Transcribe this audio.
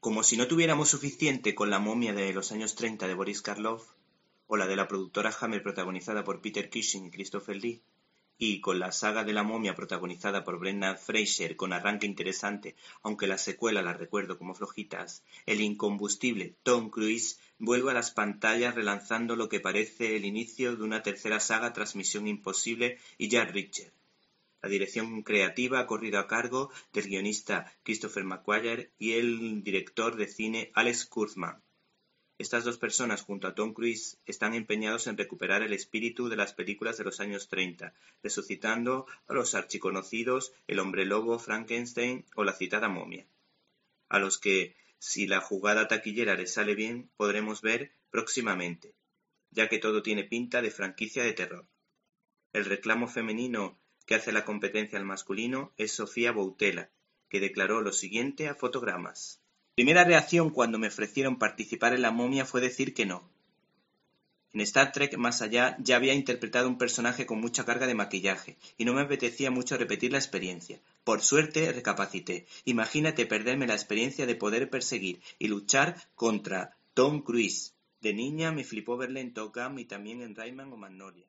Como si no tuviéramos suficiente con la momia de los años 30 de Boris Karloff, o la de la productora Hammer protagonizada por Peter Cushing y Christopher Lee, y con la saga de la momia protagonizada por Brendan Fraser con arranque interesante, aunque la secuela la recuerdo como flojitas, el incombustible Tom Cruise vuelve a las pantallas relanzando lo que parece el inicio de una tercera saga Transmisión Imposible y Jack Richard. La dirección creativa ha corrido a cargo del guionista Christopher McQuarrie y el director de cine Alex Kurtzman. Estas dos personas, junto a Tom Cruise, están empeñados en recuperar el espíritu de las películas de los años 30, resucitando a los archiconocidos El hombre lobo, Frankenstein o la citada momia, a los que, si la jugada taquillera les sale bien, podremos ver próximamente, ya que todo tiene pinta de franquicia de terror. El reclamo femenino que hace la competencia al masculino es Sofía Boutella, que declaró lo siguiente a fotogramas primera reacción cuando me ofrecieron participar en La momia fue decir que no. En Star Trek Más Allá ya había interpretado un personaje con mucha carga de maquillaje, y no me apetecía mucho repetir la experiencia. Por suerte recapacité. Imagínate perderme la experiencia de poder perseguir y luchar contra Tom Cruise. De niña me flipó verle en Top y también en Rayman o Magnolia.